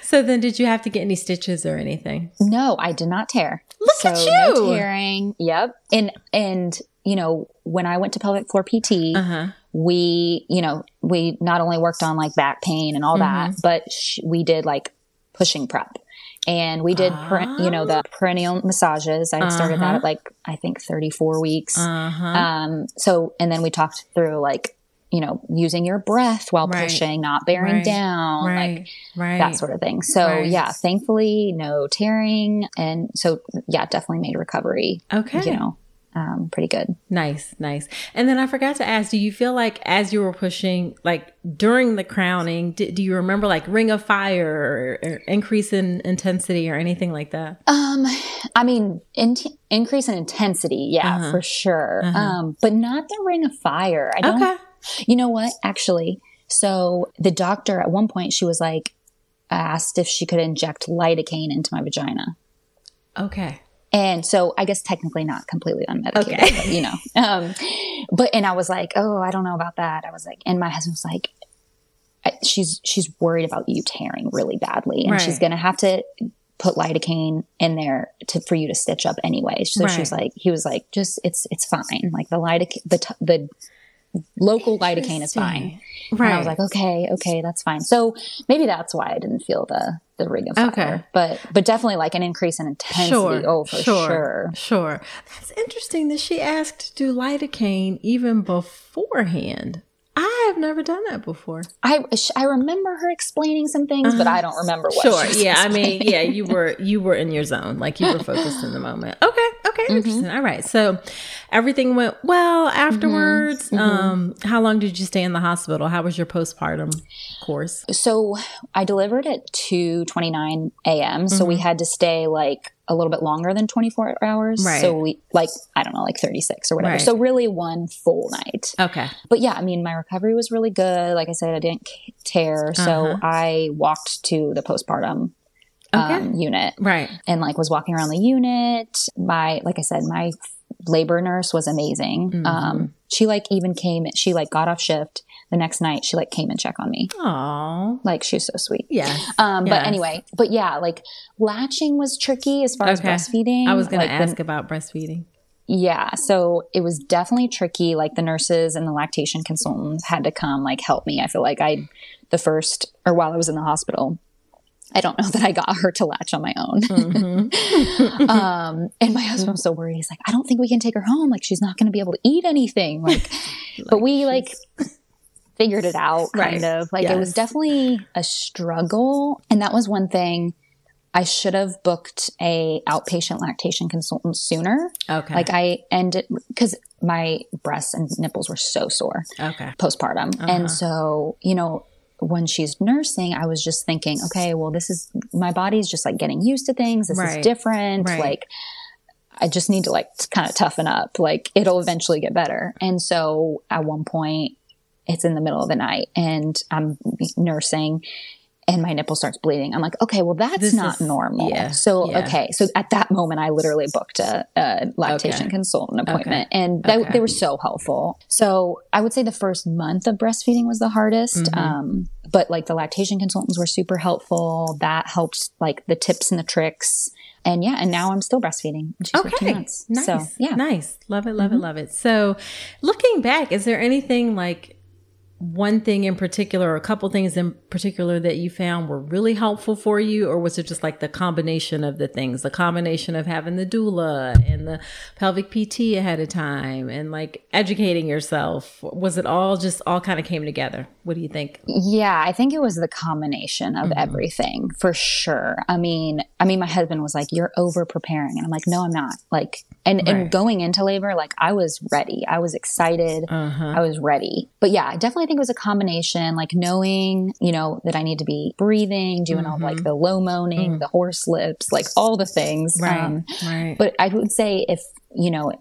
so then did you have to get any stitches or anything? No, I did not tear. Look so at no you. tearing. Yep. And and you know, when I went to pelvic floor PT, Uh-huh. We, you know, we not only worked on like back pain and all Mm-hmm. that, but sh- we did like pushing prep. And we did, per- you know, the perineal massages. I had started that Uh-huh. at like, I think 34 weeks. Uh-huh. Um, so, and then we talked through like, you know, using your breath while Right. pushing, not bearing Right. down, like right. right. that sort of thing. So yeah, thankfully no tearing. And so yeah, definitely made recovery, Okay. you know, um, pretty good. Nice, nice. And then I forgot to ask, do you feel like as you were pushing, like during the crowning, do, do you remember like ring of fire or, or increase in intensity or anything like that? Um, I mean, in- increase in intensity. Yeah, Uh-huh. for sure. Uh-huh. Um, but not the ring of fire. I don't, Okay. you know what? Actually, so the doctor at one point, she was like, asked if she could inject lidocaine into my vagina. Okay. And so I guess technically not completely unmedicated, Okay. but you know. Um, but and I was like, oh, I don't know about that. I was like, and my husband was like, I, she's she's worried about you tearing really badly, and Right. she's gonna have to put lidocaine in there to for you to stitch up anyway. So she was like, he was like, just it's it's fine. Like the lidocaine, the t- the local lidocaine is fine. Right. And I was like, okay, okay, that's fine. So maybe that's why I didn't feel the the ring of fire. Okay. But but definitely like an increase in intensity. Sure. Oh, for sure. sure. Sure. That's interesting that she asked to do lidocaine even beforehand. I have never done that before. I I remember her explaining some things, but I don't remember what. Uh-huh. Sure. Yeah. I mean, yeah, you were you were in your zone, like you were focused in the moment. Okay. Okay. Mm-hmm. Interesting. All right. So everything went well afterwards. Mm-hmm. Um, how long did you stay in the hospital? How was your postpartum course? So I delivered at two twenty nine a.m. So we had to stay like a little bit longer than twenty four hours. Mm-hmm. Right. So we like I don't know, like thirty six or whatever. Right. So really one full night. Okay. But yeah, I mean, my recovery was really good. Like I said, I didn't tear, so Uh-huh. I walked to the postpartum um, unit Right. and like was walking around the unit. My, like I said, my labor nurse was amazing. Mm-hmm. Um, she like even came, she like got off shift the next night. She like came and check on me. Oh. Like she was so sweet. Yeah. Um, but anyway, but yeah, like latching was tricky as far as breastfeeding. I was going Like, to the- ask about breastfeeding. yeah. So it was definitely tricky. Like the nurses and the lactation consultants had to come like help me. I feel like I, the first, or while I was in the hospital, I don't know that I got her to latch on my own. Mm-hmm. um, and my husband was so worried. He's like, I don't think we can take her home. Like she's not going to be able to eat anything. Like, but we like figured it out kind Right. of. Like it was definitely a struggle. And that was one thing I should have booked a outpatient lactation consultant sooner. Okay. Like I ended because my breasts and nipples were so sore okay. postpartum. Uh-huh. And so, you know, when she's nursing, I was just thinking, okay, well, this is my body's just like getting used to things. This Right. is different. Right. Like, I just need to like kind of toughen up. Like, it'll eventually get better. And so at one point, it's in the middle of the night and I'm nursing and my nipple starts bleeding. I'm like, okay, well, that's This not is- normal. yeah, so, yeah. okay. So at that moment, I literally booked a, a lactation Okay. consultant appointment and they, Okay. they were so helpful. So I would say the first month of breastfeeding was the hardest. Mm-hmm. Um, but like the lactation consultants were super helpful. That helped like the tips and the tricks. And yeah, and now I'm still breastfeeding. She's Okay. months. Nice. So yeah. Mm-hmm. Nice. Love it, love it, love it. So, looking back, is there anything like one thing in particular or a couple things in particular that you found were really helpful for you or was it just like the combination of the things? The combination of having the doula and the pelvic pt ahead of time and like educating yourself. Was it all just all kind of came together what do you think Yeah, I think it was the combination of everything for sure. I mean, I mean, my husband was like, "You're over preparing," and I'm like, "No, I'm not." Like, and Right. and going into labor, like I was ready. I was excited. uh-huh I was ready. But yeah, I definitely think it was a combination, like knowing, you know, that I need to be breathing, doing all like the low moaning, the horse lips, like all the things. right Um, right but I would say if, you know,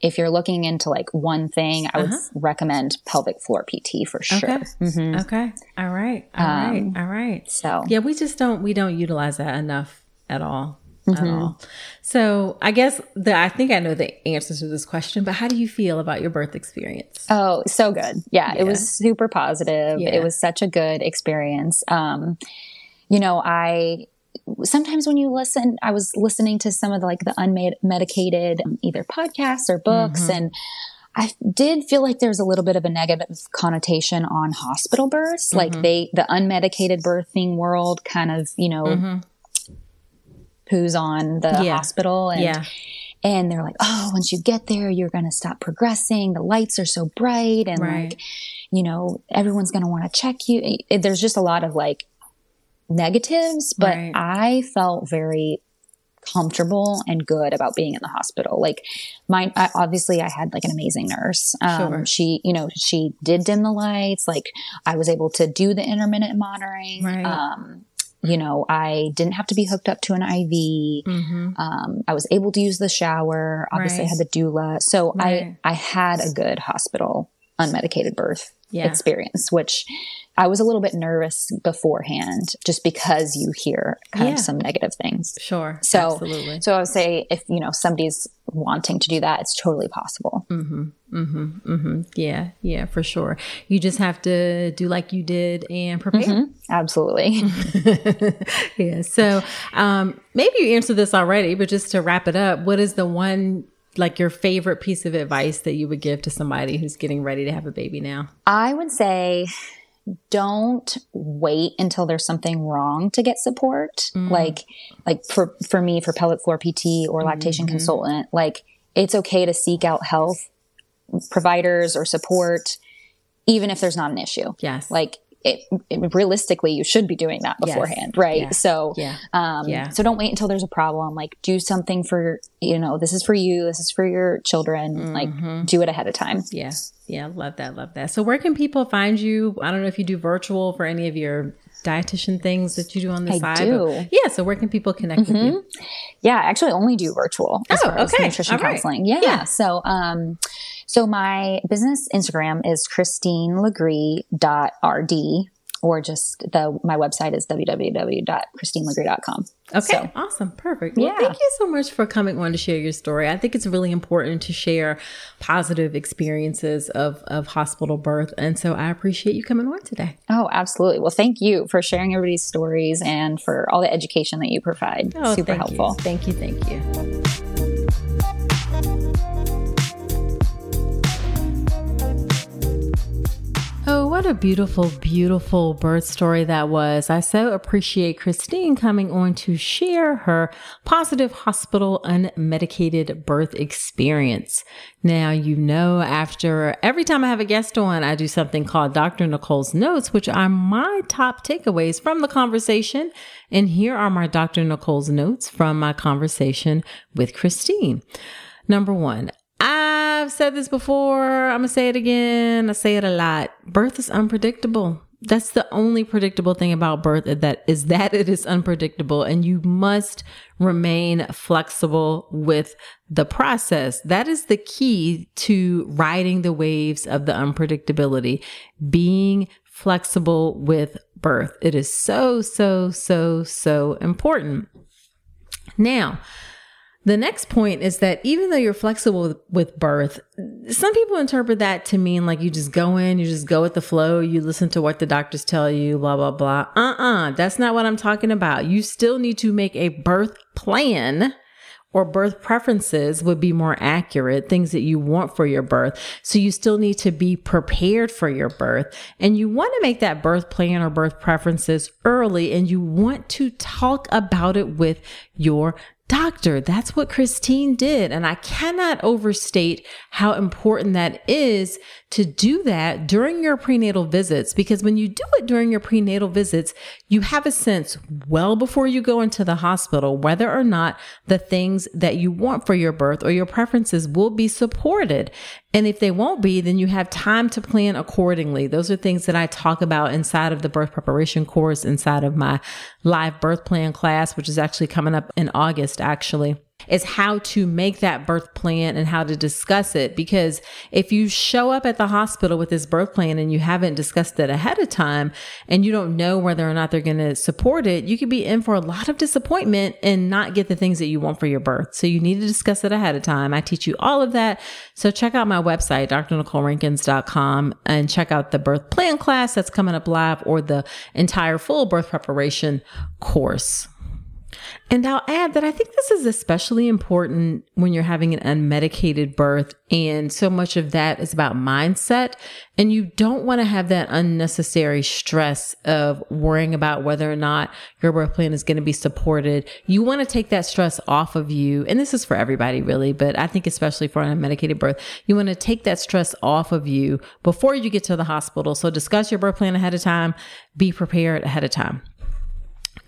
if you're looking into like one thing, I would uh-huh. recommend pelvic floor PT for sure. Okay. Mm-hmm. Okay. All right. All right. Um, all right. So Yeah, we just don't we don't utilize that enough at all. At mm-hmm. all. So I guess the I think I know the answer to this question, but how do you feel about your birth experience? Oh, so good. Yeah, it was super positive. Yeah. It was such a good experience. Um, you know, I sometimes when you listen, I was listening to some of the like the unmedicated um, either podcasts or books mm-hmm. and I did feel like there's a little bit of a negative connotation on hospital births. Like mm-hmm. they, the unmedicated birthing world kind of, you know, mm-hmm. poos on the Yeah. hospital and Yeah. and they're like, oh, once you get there, you're going to stop progressing. The lights are so bright, and Right. like, you know, everyone's going to want to check you. There's just a lot of like negatives, but Right. I felt very comfortable and good about being in the hospital. Like, my, I, obviously, I had like an amazing nurse. Um, Sure. She, you know, she did dim the lights. Like, I was able to do the intermittent monitoring. Right. Um, you know, I didn't have to be hooked up to an IV. Mm-hmm. Um, I was able to use the shower. Obviously, I had the doula, so Right. I I had a good hospital unmedicated birth Yeah. experience, which I was a little bit nervous beforehand, just because you hear kind Yeah. of some negative things. Sure. So, Absolutely. so I would say if you know somebody's wanting to do that, it's totally possible. Mm-hmm. Mm-hmm. Mm-hmm. Yeah, yeah, for sure. You just have to do like you did and prepare. Absolutely. yeah. So um, maybe you answered this already, but just to wrap it up, what is the one like your favorite piece of advice that you would give to somebody who's getting ready to have a baby now? I would say don't wait until there's something wrong to get support. Mm. Like like for for me for pelvic floor PT or lactation mm-hmm. consultant, like it's okay to seek out health providers or support even if there's not an issue. Yes. Like it, it- realistically you should be doing that Yes. beforehand, right? Yeah. So Yeah. um Yeah. so don't wait until there's a problem. Like do something for you know, this is for you, this is for your children. Mm-hmm. Like do it ahead of time. Yeah. Yeah. Love that. Love that. So where can people find you? I don't know if you do virtual for any of your dietitian things that you do on the I side. do. Mm-hmm. But yeah. So where can people connect with you? Yeah, I actually only do virtual as Oh, okay. nutrition right. counseling. Yeah. Yeah. So um so my business Instagram is christinelegree.rd or just the my website is www.christinelegree.com. Okay, So- awesome, perfect. Well, Yeah. thank you so much for coming on to share your story. I think it's really important to share positive experiences of of hospital birth, and so I appreciate you coming on today. Oh, absolutely. Well, thank you for sharing everybody's stories and for all the education that you provide. Oh, Super thank helpful. You. Thank you. Thank you. Oh, what a beautiful, beautiful birth story that was. I so appreciate Kristine coming on to share her positive hospital unmedicated birth experience. Now, you know, after every time I have a guest on, I do something called Dr. Nicole's Notes, which are my top takeaways from the conversation. And here are my Dr. Nicole's notes from my conversation with Kristine. Number one, I've said this before. I'm going to say it again. I say it a lot. Birth is unpredictable. That's the only predictable thing about birth that is that it is unpredictable and you must remain flexible with the process. That is the key to riding the waves of the unpredictability, being flexible with birth. It is so, so, so, so important. Now, the next point is that even though you're flexible with, birth, some people interpret that to mean like you just go in, you just go with the flow, you listen to what the doctors tell you, blah, blah, blah. Uh uh that's not what I'm talking about. You still need to make a birth plan or birth preferences would be more accurate, things that you want for your birth. So you still need to be prepared for your birth. And you want to make that birth plan or birth preferences early and you want to talk about it with your doctor. That's what Kristine did. And I cannot overstate how important that is to do that during your prenatal visits. Because when you do it during your prenatal visits, you have a sense well before you go into the hospital whether or not the things that you want for your birth or your preferences will be supported. And if they won't be, then you have time to plan accordingly. Those are things that I talk about inside of the birth preparation course, inside of my live birth plan class, which is actually coming up in August, actually. Is how to make that birth plan and how to discuss it. Because if you show up at the hospital with this birth plan and you haven't discussed it ahead of time and you don't know whether or not they're going to support it, you could be in for a lot of disappointment and not get the things that you want for your birth. So you need to discuss it ahead of time. I teach you all of that. So check out my website, drnicolerankins.com and check out the birth plan class that's coming up live or the entire full birth preparation course. And I'll add that I think this is especially important when you're having an unmedicated birth. And so much of that is about mindset. And you don't want to have that unnecessary stress of worrying about whether or not your birth plan is going to be supported. You want to take that stress off of you. And this is for everybody really, but I think especially for an unmedicated birth, you want to take that stress off of you before you get to the hospital. So discuss your birth plan ahead of time. Be prepared ahead of time.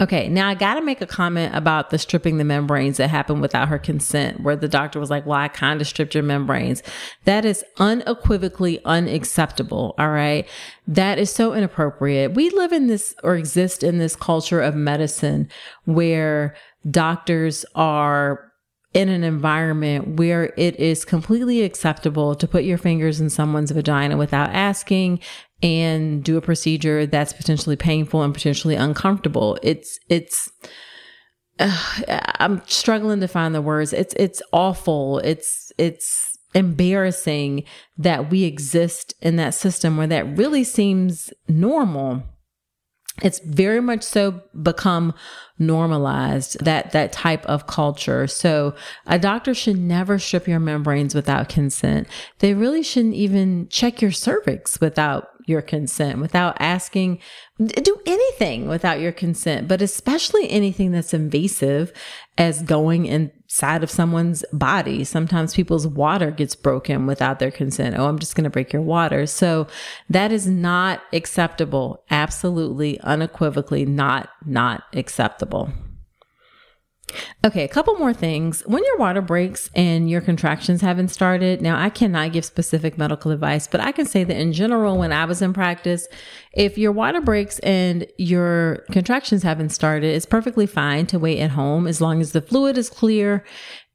Okay, now I got to make a comment about the stripping the membranes that happened without her consent, where the doctor was like, Well, I kind of stripped your membranes. That is unequivocally unacceptable. All right. That is so inappropriate. We live in this or exist in this culture of medicine where doctors are in an environment where it is completely acceptable to put your fingers in someone's vagina without asking and do a procedure that's potentially painful and potentially uncomfortable. It's, it's, uh, I'm struggling to find the words. It's, it's awful. It's, it's embarrassing that we exist in that system where that really seems normal it's very much so become normalized that that type of culture so a doctor should never strip your membranes without consent they really shouldn't even check your cervix without your consent, without asking, do anything without your consent, but especially anything that's invasive as going inside of someone's body. Sometimes people's water gets broken without their consent. Oh, I'm just going to break your water. So that is not acceptable. Absolutely, unequivocally not, not acceptable. Okay, a couple more things. When your water breaks and your contractions haven't started, now I cannot give specific medical advice, but I can say that in general, when I was in practice, if your water breaks and your contractions haven't started, it's perfectly fine to wait at home as long as the fluid is clear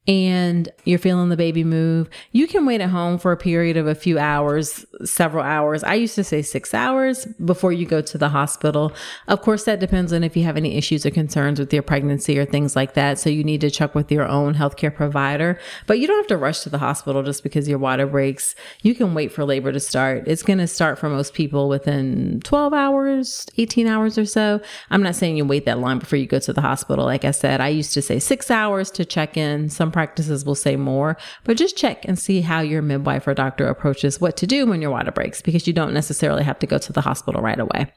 and you're feeling the baby move, you can wait at home for a period of a few hours, several hours. I used to say six hours before you go to the hospital. Of course, that depends on if you have any issues or concerns with your pregnancy or things like that. So you need to check with your own healthcare provider, but you don't have to rush to the hospital just because your water breaks. You can wait for labor to start. It's going to start for most people within 12 hours, 18 hours or so. I'm not saying you wait that long before you go to the hospital. Like I said, I used to say six hours to check in. Some practices will say more, but just check and see how your midwife or doctor approaches what to do when your water breaks because you don't necessarily have to go to the hospital right away.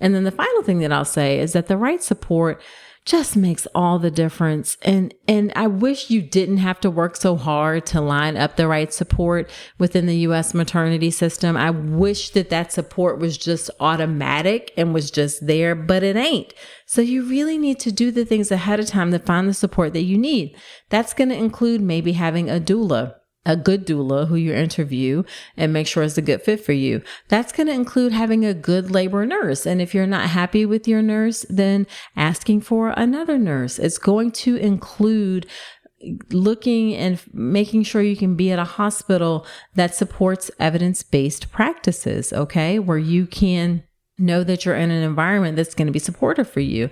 And then the final thing that I'll say is that the right support just makes all the difference. And, and I wish you didn't have to work so hard to line up the right support within the U.S. maternity system. I wish that that support was just automatic and was just there, but it ain't. So you really need to do the things ahead of time to find the support that you need. That's going to include maybe having a doula a good doula who you interview and make sure it's a good fit for you. That's going to include having a good labor nurse. And if you're not happy with your nurse, then asking for another nurse. It's going to include looking and making sure you can be at a hospital that supports evidence based practices. Okay. Where you can know that you're in an environment that's going to be supportive for you.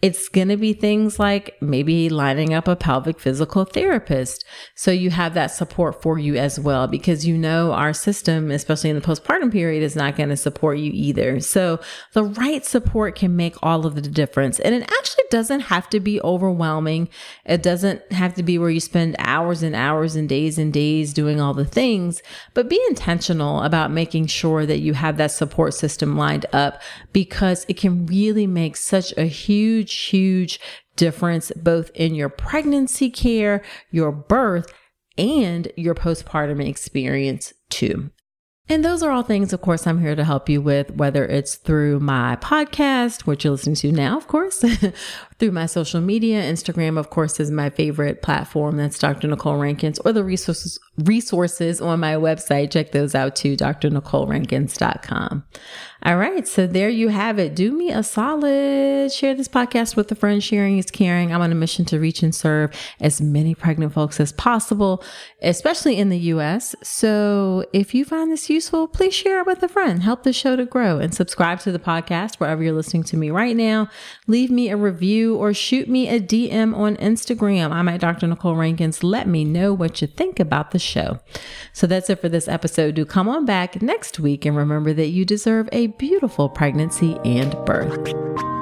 It's going to be things like maybe lining up a pelvic physical therapist. So you have that support for you as well, because you know our system, especially in the postpartum period, is not going to support you either. So the right support can make all of the difference. And it actually doesn't have to be overwhelming. It doesn't have to be where you spend hours and hours and days and days doing all the things, but be intentional about making sure that you have that support system lined up because it can really make such a huge huge, huge difference both in your pregnancy care, your birth, and your postpartum experience too. And those are all things, of course, I'm here to help you with, whether it's through my podcast, which you're listening to now, of course, through my social media. Instagram, of course, is my favorite platform. That's Dr. Nicole Rankins or the resources resources on my website. Check those out too, drnicolerankins.com. All right. So there you have it. Do me a solid. Share this podcast with a friend. Sharing is caring. I'm on a mission to reach and serve as many pregnant folks as possible, especially in the US. So if you find this useful, please share it with a friend. Help the show to grow and subscribe to the podcast wherever you're listening to me right now. Leave me a or shoot me a DM on Instagram. I'm at Dr. Nicole Rankins. Let me know what you think about the show. So that's it for this episode. Do come on back next week and remember that you deserve a beautiful pregnancy and birth.